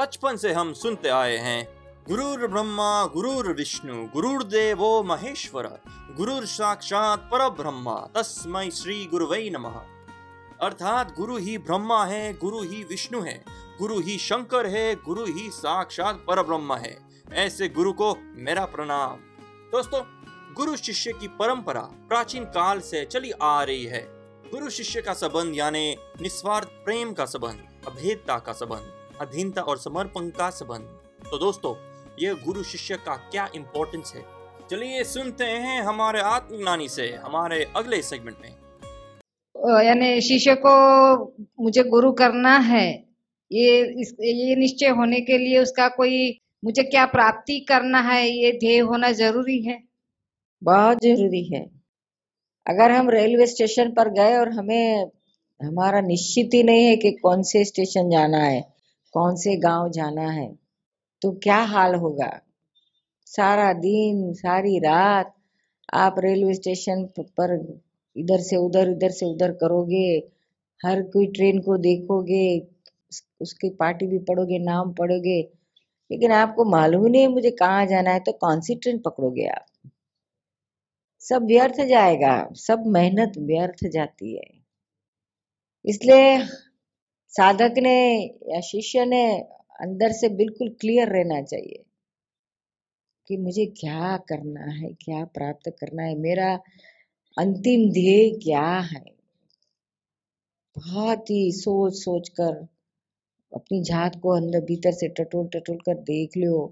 बचपन से हम सुनते आए हैं। गुरुर ब्रह्मा, गुरुर विष्णु, गुरुर देवो महेश्वर, गुरुर साक्षात पर ब्रह्मा तस्मै श्री गुरुवै नमः। अर्थात गुरु ही ब्रह्मा है, गुरु ही विष्णु है, गुरु ही शंकर है, गुरु ही साक्षात पर ब्रह्म है। ऐसे गुरु को मेरा प्रणाम। दोस्तों, गुरु शिष्य की परंपरा प्राचीन काल से चली आ रही है। गुरु शिष्य का संबंध यानी निस्वार्थ प्रेम का संबंध, अभेदता का संबंध। अधीनता और समर्पण का संबंध। तो दोस्तों ये गुरु शिष्य का क्या इम्पोर्टेंस है? चलिए सुनते हैं हमारे आत्मज्ञानी से हमारे अगले सेगमेंट में। यानी शिष्य को मुझे गुरु करना है ये इस ये निश्चय होने के लिए उसका कोई मुझे क्या प्राप्ति करना है ये ध्येय होना ज़रूरी है? बहुत ज़रूरी है। अगर हम रेलवे स्टेशन पर गए और हमें हमारा निश्चित ही नहीं है कि कौन से स्टेशन जाना है कौन से गाँव जाना है? तो क्या हाल होगा? सारा दिन, सारी रात आप रेलवे स्टेशन पर इधर से उधर, इधर से उधर करोगे, हर कोई ट्रेन को देखोगे उसकी पार्टी भी पढ़ोगे, नाम पढ़ोगे, लेकिन आपको मालूम नहीं मुझे कहाँ जाना है तो कौन सी ट्रेन पकड़ोगे आप? सब व्यर्थ जाएगा, सब मेहनत व्यर्थ जाती है। इसलिए साधक ने या शिष्य ने अंदर से बिल्कुल क्लियर रहना चाहिए कि मुझे क्या करना है, क्या प्राप्त करना है। मेरा अंतिम ध्येय क्या है? बहुत ही सोच सोच कर अपनी जात को अंदर भीतर से टटोल टटोल कर देख लो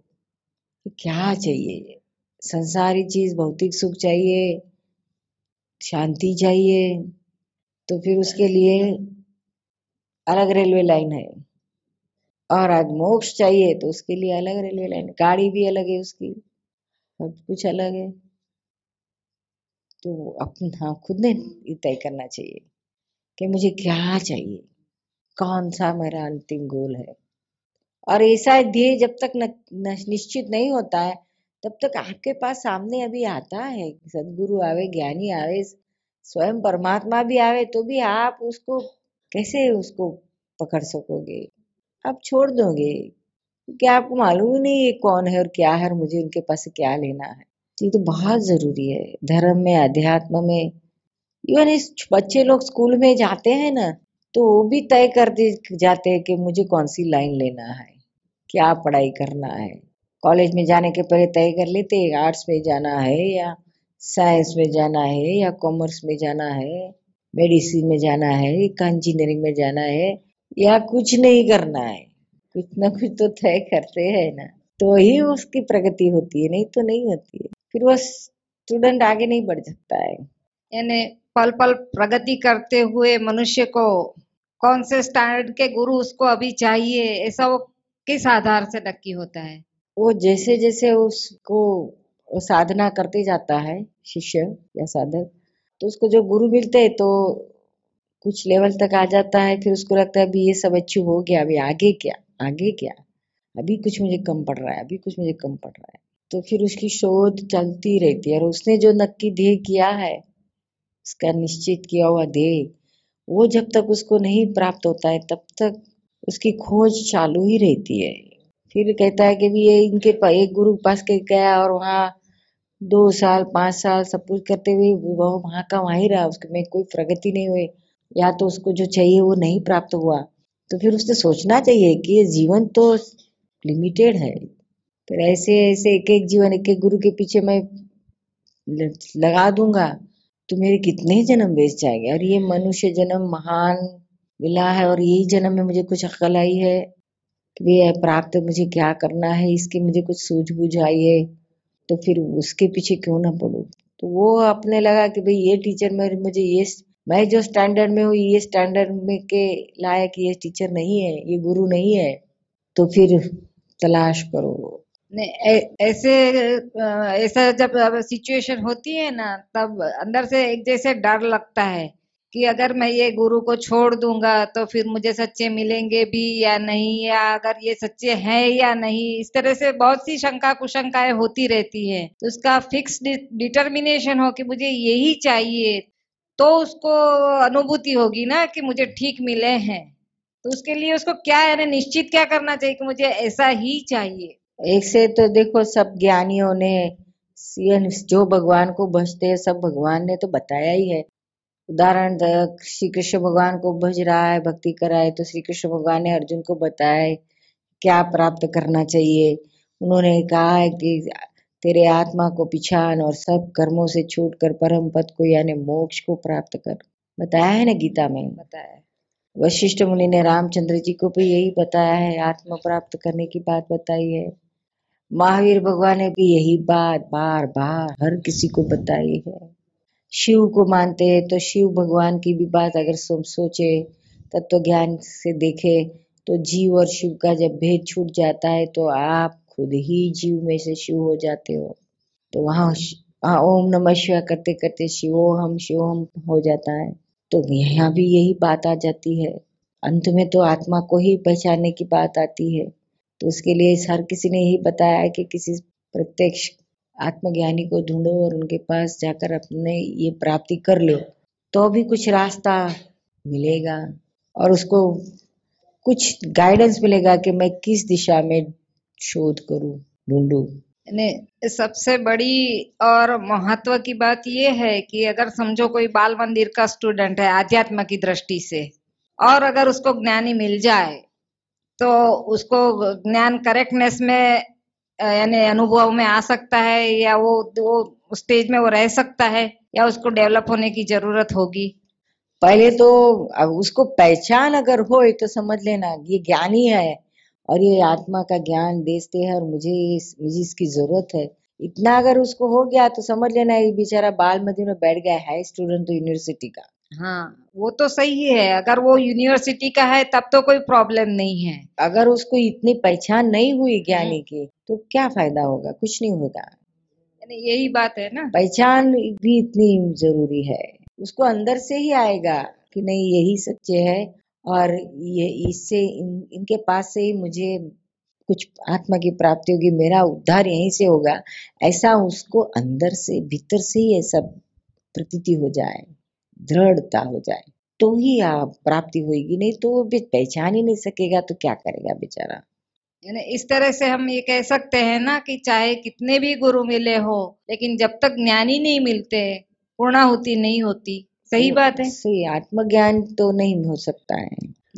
क्या चाहिए। संसारी चीज़ भौतिक सुख चाहिए, शांति चाहिए तो फिर उसके लिए अलग रेलवे लाइन है। और आज मोक्ष चाहिए तो उसके लिए अलग रेलवे लाइन गाड़ी भी अलग है उसकी। सब कुछ अलग है। तो अपना खुद ने तय करना चाहिए कि मुझे क्या चाहिए। कौन सा मेरा अंतिम गोल है? और ऐसा ध्येय जब तक न, न, निश्चित नहीं होता है तब तक आपके पास सामने अभी आता है सदगुरु आवे ज्ञानी आवे स्वयं परमात्मा भी आवे तो भी आप उसको कैसे उसको पकड़ सकोगे? आप छोड़ दोगे। क्योंकि आपको मालूम ही नहीं ये कौन है और क्या है और मुझे उनके पास क्या लेना है। ये तो बहुत ज़रूरी है। धर्म में, अध्यात्म में। इवन इस बच्चे लोग स्कूल में जाते हैं ना तो वो भी तय कर दे, जाते हैं कि मुझे कौन सी लाइन लेना है, क्या पढ़ाई करना है। कॉलेज में जाने के पहले तय कर लेते आर्ट्स में जाना है या साइंस में जाना है या कॉमर्स में जाना है। मेडिसिन में जाना है या इंजीनियरिंग में जाना है या कुछ नहीं करना है। कुछ ना कुछ तो तय करते हैं ना। तो ही उसकी प्रगति होती है नहीं तो नहीं होती है। फिर वो स्टूडेंट आगे नहीं बढ़ सकता है। यानी पल पल प्रगति करते हुए मनुष्य को कौन से स्टैंडर्ड के गुरु उसको अभी चाहिए ऐसा वो किस आधार से नक्की होता है? वो जैसे जैसे उसको साधना करते जाता है शिष्य या साधक तो उसको जो गुरु मिलते हैं तो कुछ लेवल तक आ जाता है, फिर उसको लगता है अभी ये सब अच्छी हो गया, अभी आगे क्या आगे क्या? अभी कुछ मुझे कम पड़ रहा है, अभी कुछ मुझे कम पड़ रहा है। तो फिर उसकी शोध चलती रहती है और उसने जो नक्की ध्येय किया है, उसका निश्चित किया हुआ ध्येय वो जब तक उसको नहीं प्राप्त होता है, तब तक उसकी खोज चालू ही रहती है। फिर कहता है कि भी ये इनके एक गुरु पास के गया और वहाँ दो साल, पाँच साल सब कुछ करते हुए वो वहाँ का वहाँ रहा। उसके में कोई प्रगति नहीं हुई। या तो उसको जो चाहिए वो नहीं प्राप्त हुआ। तो फिर उसने सोचना चाहिए कि ये जीवन तो लिमिटेड है। फिर ऐसे ऐसे एक एक जीवन एक एक गुरु के पीछे मैं लगा दूँगा तो मेरे कितने ही जन्म वेस्ट जाएँगे। और ये मनुष्य जन्म महान मिला है और यही जन्म में मुझे कुछ अकल आई है कि भी ये प्राप्त मुझे क्या करना है, इसकी मुझे कुछ सूझबूझ आई है। तो फिर उसके पीछे क्यों ना पड़ूं? तो वो अपने लगा कि भाई ये टीचर में मुझे ये मैं जो स्टैंडर्ड में हूँ, ये स्टैंडर्ड में के लायक ये टीचर नहीं है, ये गुरु नहीं है तो फिर तलाश करो। ऐसे ऐसा जब सिचुएशन होती है ना, तब अंदर से एक जैसे डर लगता है। कि अगर मैं ये गुरु को छोड़ दूँगा तो फिर मुझे सच्चे मिलेंगे भी या नहीं? या अगर ये सच्चे हैं या नहीं? इस तरह से बहुत सी शंका कुशंकाएँ होती रहती है। तो उसका फिक्स डिटर्मिनेशन हो कि मुझे यही चाहिए तो उसको अनुभूति होगी ना कि मुझे ठीक मिले हैं। तो उसके लिए उसको क्या है निश्चित क्या करना चाहिए कि मुझे ऐसा ही चाहिए? एक से तो देखो, सब ज्ञानियों ने, जो भगवान को भजते हैं, सब भगवान ने तो बताया ही है। उदाहरण श्री कृष्ण भगवान को भज रहा है भक्ति कराए तो श्री कृष्ण भगवान ने अर्जुन को बताया क्या प्राप्त करना चाहिए। उन्होंने कहा है कि तेरे आत्मा को पिछान और सब कर्मों से छूट कर परम पद को यानी मोक्ष को प्राप्त कर। बताया है ना गीता में? बताया है। वशिष्ठ मुनि ने रामचंद्र जी को भी यही बताया है आत्मा प्राप्त करने की बात बताई है। महावीर भगवान ने भी यही बात बार बार हर किसी को बताई है। शिव को मानते हैं तो शिव भगवान की भी बात अगर सोचे तत्व ज्ञान से देखे तो जीव और शिव का जब भेद छूट जाता है तो आप खुद ही जीव में से शिव हो जाते हो। तो वहाँ वहाँ ओम नमः शिवाय करते करते शिवो हम शिव हम हो जाता है। तो यहाँ भी यही बात आ जाती है। अंत में तो आत्मा को ही पहचानने की बात आती है। तो उसके लिए हर किसी ने यही बताया है कि किसी प्रत्यक्ष आत्मज्ञानी को ढूंढो और उनके पास जाकर अपने ये प्राप्ति कर लो। तो भी कुछ रास्ता मिलेगा और उसको कुछ गाइडेंस मिलेगा कि मैं किस दिशा में शोध करूँ, ढूंढूं। सबसे बड़ी और महत्व की बात ये है कि अगर समझो कोई बाल मंदिर का स्टूडेंट है आध्यात्म की दृष्टि से, और अगर उसको ज्ञानी मिल जाए तो उसको ज्ञान करेक्टनेस में यानी अनुभव में आ सकता है या वो वो स्टेज में वो रह सकता है या उसको डेवलप होने की ज़रूरत होगी? पहले तो अब उसको पहचान अगर हो तो समझ लेना ये ज्ञानी है और ये आत्मा का ज्ञान देते हैं और मुझे मुझे इसकी ज़रूरत है। इतना अगर उसको हो गया तो समझ लेना ये बेचारा बाल मंदिर में बैठ गया है स्टूडेंट तो यूनिवर्सिटी का। हाँ। वो तो सही है। अगर वो यूनिवर्सिटी का है तब तो कोई प्रॉब्लम नहीं है। अगर उसको इतनी पहचान नहीं हुई ज्ञानी की तो क्या फ़ायदा होगा? कुछ नहीं होगा यही बात है ना। पहचान भी इतनी ज़रूरी है। उसको अंदर से ही आएगा कि नहीं यही सच्चे है और ये इससे इन, इनके पास से ही मुझे कुछ आत्मा की प्राप्ति होगी मेरा उद्धार यहीं से होगा। ऐसा उसको अंदर से भीतर से ही ऐसा प्रतीति हो जाए। दृढ़ता हो जाए तो ही आप प्राप्ति होगी नहीं तो वो पहचान ही नहीं सकेगा तो क्या करेगा बेचारा? यानी इस तरह से हम ये कह सकते हैं ना कि चाहे कितने भी गुरु मिले हो लेकिन जब तक ज्ञानी नहीं मिलते पूर्णाहुति नहीं होती सही बात है? सही आत्मज्ञान तो नहीं हो सकता है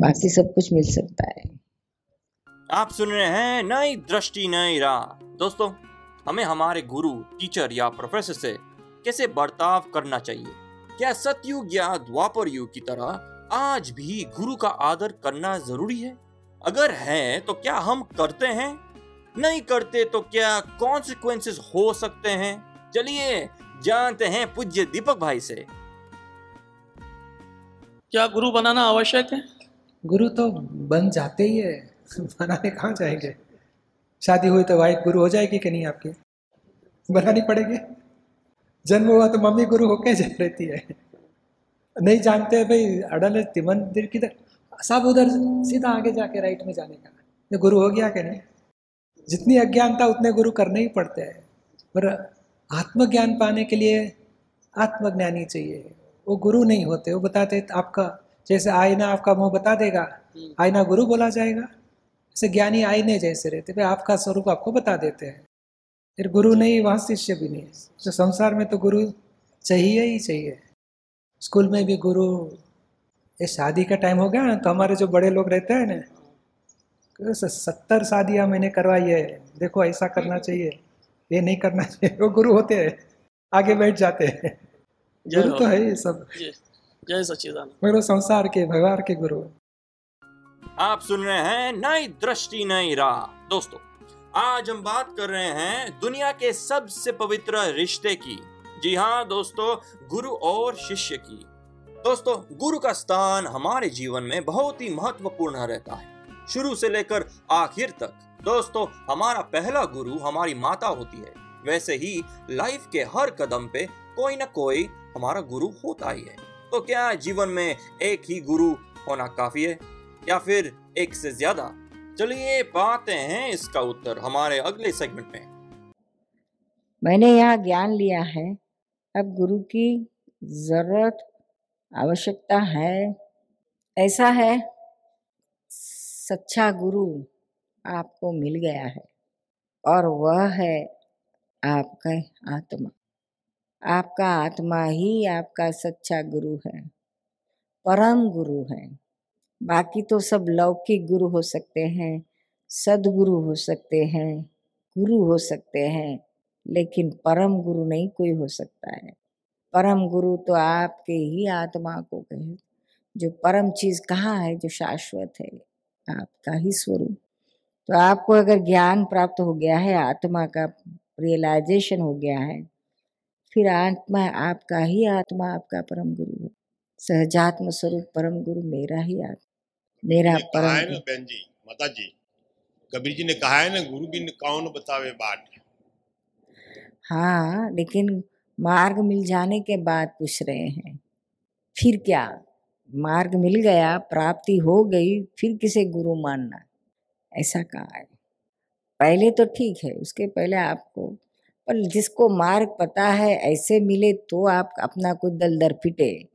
बाकी सब कुछ मिल सकता है। आप सुन रहे हैं नई दृष्टि नई राह। दोस्तों हमें हमारे गुरु टीचर या प्रोफेसर से कैसे बर्ताव करना चाहिए? क्या सतयुग या द्वापर युग की तरह आज भी गुरु का आदर करना ज़रूरी है? अगर है तो क्या हम करते हैं? नहीं करते तो क्या कॉन्सिक्वेंसेस हो सकते हैं? चलिए जानते हैं पूज्य दीपक भाई से। क्या गुरु बनाना आवश्यक है? गुरु तो बन जाते ही है। बनाने कहाँ जाएँगे? शादी हुई तो वाइफ गुरु हो जाएगी कि नहीं आपकी? बनानी पड़ेगी। जन्म हुआ तो मम्मी गुरु होके जा रहती है। नहीं जानते भाई अड़ल मंदिर किधर? सब उधर सीधा आगे जाके राइट में जाने का। ये गुरु हो गया कि नहीं? जितनी अज्ञानता उतने गुरु करने ही पड़ते हैं। पर आत्मज्ञान पाने के लिए आत्मज्ञानी चाहिए। वो गुरु नहीं होते वो बताते आपका जैसे आईना आपका मुँह बता देगा आईना गुरु बोला जाएगा। ऐसे ज्ञानी आईने जैसे रहते भाई आपका स्वरूप आपको बता देते हैं। फिर गुरु नहीं वहाँ शिष्य भी नहीं। तो संसार में तो गुरु चाहिए ही चाहिए। स्कूल में भी गुरु ये शादी का टाइम हो गया ना तो हमारे जो बड़े लोग रहते हैं ना सत्तर शादियाँ मैंने करवाई है। देखो ऐसा करना चाहिए। ये नहीं करना चाहिए। वो गुरु होते हैं। आगे बैठ जाते हैं। गुरु तो है। ये सब। जय सच्चिदानंद। मगर संसार के भगवान के गुरु आप सुन रहे हैं नई दृष्टि नई राह। दोस्तों आज हम बात कर रहे हैं दुनिया के सबसे पवित्र रिश्ते की। जी हाँ दोस्तों, गुरु और शिष्य की। दोस्तों, गुरु का स्थान हमारे जीवन में बहुत ही महत्वपूर्ण रहता है। शुरू से लेकर आखिर तक, दोस्तों, हमारा पहला गुरु हमारी माता होती है। वैसे ही, लाइफ के हर कदम पे कोई ना कोई हमारा गुरु होता ही है। तो क्या जीवन में एक ही गुरु होना काफ़ी है? या फिर एक से ज़्यादा? चलिए पाते हैं इसका उत्तर हमारे अगले सेगमेंट में। मैंने यहाँ ज्ञान लिया है। अब गुरु की ज़रूरत, आवश्यकता है। ऐसा है, सच्चा गुरु आपको मिल गया है और वह है आपका आत्मा। आपका आत्मा ही आपका सच्चा गुरु है, परम गुरु है। बाकी तो सब लौकिक गुरु हो सकते हैं, सदगुरु हो सकते हैं, गुरु हो सकते हैं, लेकिन परम गुरु नहीं कोई हो सकता है। परम गुरु तो आपके ही आत्मा को कहे, जो परम चीज़ कहाँ है, जो शाश्वत है, आपका ही स्वरूप। तो आपको अगर ज्ञान प्राप्त हो गया है, आत्मा का रियलाइजेशन हो गया है, फिर आत्मा आपका ही आत्मा, आपका परम गुरु है। सहजात्म स्वरूप परम गुरु मेरा ही आत्मा। मेरा कहा परम है ना बहन जी माता जी कबीर जी ने कहा है ना गुरु बिन कौन बतावे बाट? हाँ लेकिन मार्ग मिल जाने के बाद पूछ रहे हैं। फिर क्या? मार्ग मिल गया प्राप्ति हो गई फिर किसे गुरु मानना? ऐसा कहा है। पहले तो ठीक है उसके पहले आपको पर जिसको मार्ग पता है ऐसे मिले तो आप अपना कुछ दल दर पिटे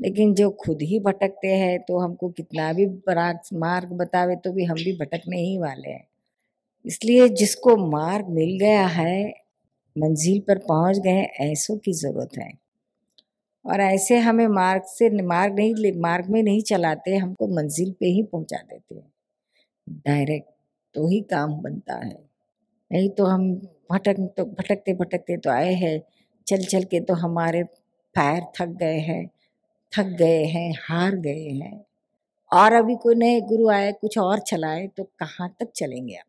लेकिन जो खुद ही भटकते हैं तो हमको कितना भी मार्ग बतावे तो भी हम भी भटकने ही वाले हैं। इसलिए जिसको मार्ग मिल गया है, मंजिल पर पहुँच गए ऐसों की ज़रूरत है। और ऐसे हमें मार्ग से मार्ग नहीं मार्ग में नहीं चलाते, हमको मंजिल पे ही पहुँचा देते हैं। डायरेक्ट तो ही काम बनता है। नहीं तो हम भटक तो भटकते भटकते तो आए हैं चल चल के तो हमारे पैर थक गए हैं। थक गए हैं, हार गए हैं और अभी कोई नए गुरु आए, कुछ और चलाए तो कहाँ तक चलेंगे आप?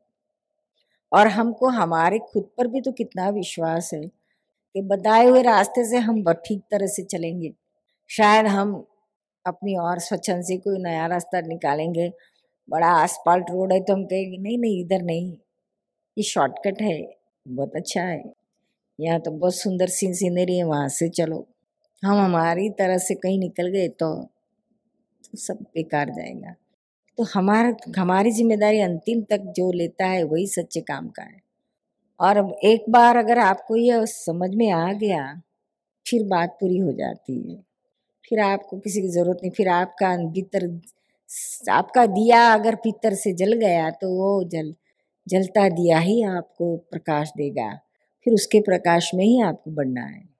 और हमको, हमारे खुद पर भी तो कितना विश्वास है कि बताए हुए रास्ते से हम ठीक तरह से चलेंगे। शायद हम अपनी और स्वच्छंद से कोई नया रास्ता निकालेंगे, बड़ा आसपाल्ट रोड है तो हम कहेंगे, नहीं नहीं, इधर नहीं, ये शॉर्टकट है, बहुत अच्छा है, यहाँ तो बहुत सुंदर सीन सीनरी है, वहाँ से चलो। हम हमारी तरह से कहीं निकल गए तो, तो सब बेकार जाएगा। तो हमारा हमारी ज़िम्मेदारी अंतिम तक जो लेता है वही सच्चे काम का है। और एक बार अगर आपको यह समझ में आ गया फिर बात पूरी हो जाती है। फिर आपको किसी की ज़रूरत नहीं फिर आपका भीतर आपका दिया अगर भीतर से जल गया तो वो जल जलता दिया ही आपको प्रकाश देगा। फिर उसके प्रकाश में ही आपको बढ़ना है।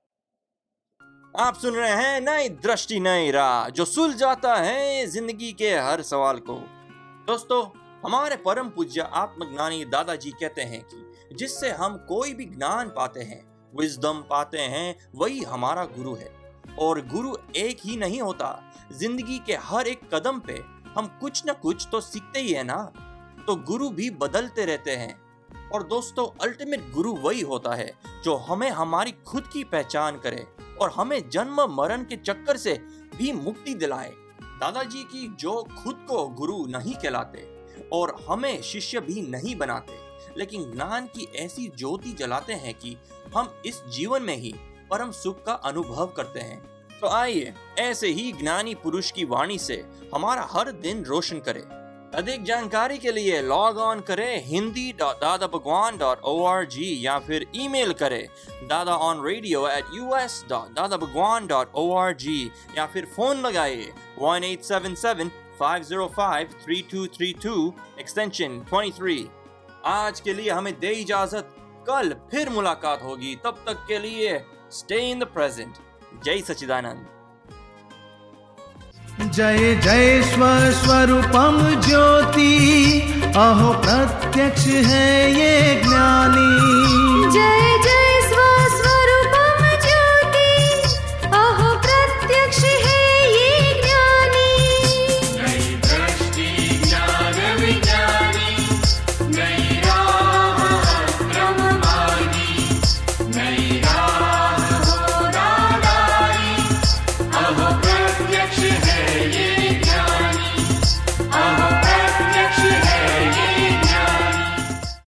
आप सुन रहे हैं नई दृष्टि, नई राह, जो सुलझाता है ज़िंदगी के हर सवाल को। दोस्तों, हमारे परम पूज्य आत्मज्ञानी दादाजी कहते हैं कि जिससे हम कोई भी ज्ञान पाते हैं विजडम पाते हैं, वही हमारा गुरु है। और गुरु एक ही नहीं होता, ज़िंदगी के हर एक कदम पे हम कुछ न कुछ तो सीखते ही है ना। तो गुरु भी बदलते रहते हैं और दोस्तों अल्टीमेट गुरु वही होता है, जो हमें हमारी खुद की पहचान करे और हमें जन्म, मरण के चक्कर से भी मुक्ति दिलाए। दादाजी की जो खुद को गुरु नहीं कहलाते और हमें शिष्य भी नहीं बनाते, लेकिन ज्ञान की ऐसी ज्योति जलाते हैं कि हम इस जीवन में ही परम सुख का अनुभव करते हैं। तो आइए, ऐसे ही ज्ञानी पुरुष की वाणी से हमारा हर दिन रोशन करें। अधिक जानकारी के लिए लॉग ऑन करें हिंदी दादा Bhagwan dot O R G या फिर ईमेल करें Dada on radio at U S dot Dada Bhagwan dot O R G या फिर फ़ोन लगाइए one eight seven seven five zero five three two three two extension twenty three आज के लिए हमें दे इजाज़त। कल फिर मुलाकात होगी। तब तक के लिए स्टे इन द प्रेजेंट जय सचिदानंद जय जय स्वस्वरूपम ज्योति। अहो प्रत्यक्ष है ये ज्ञानी।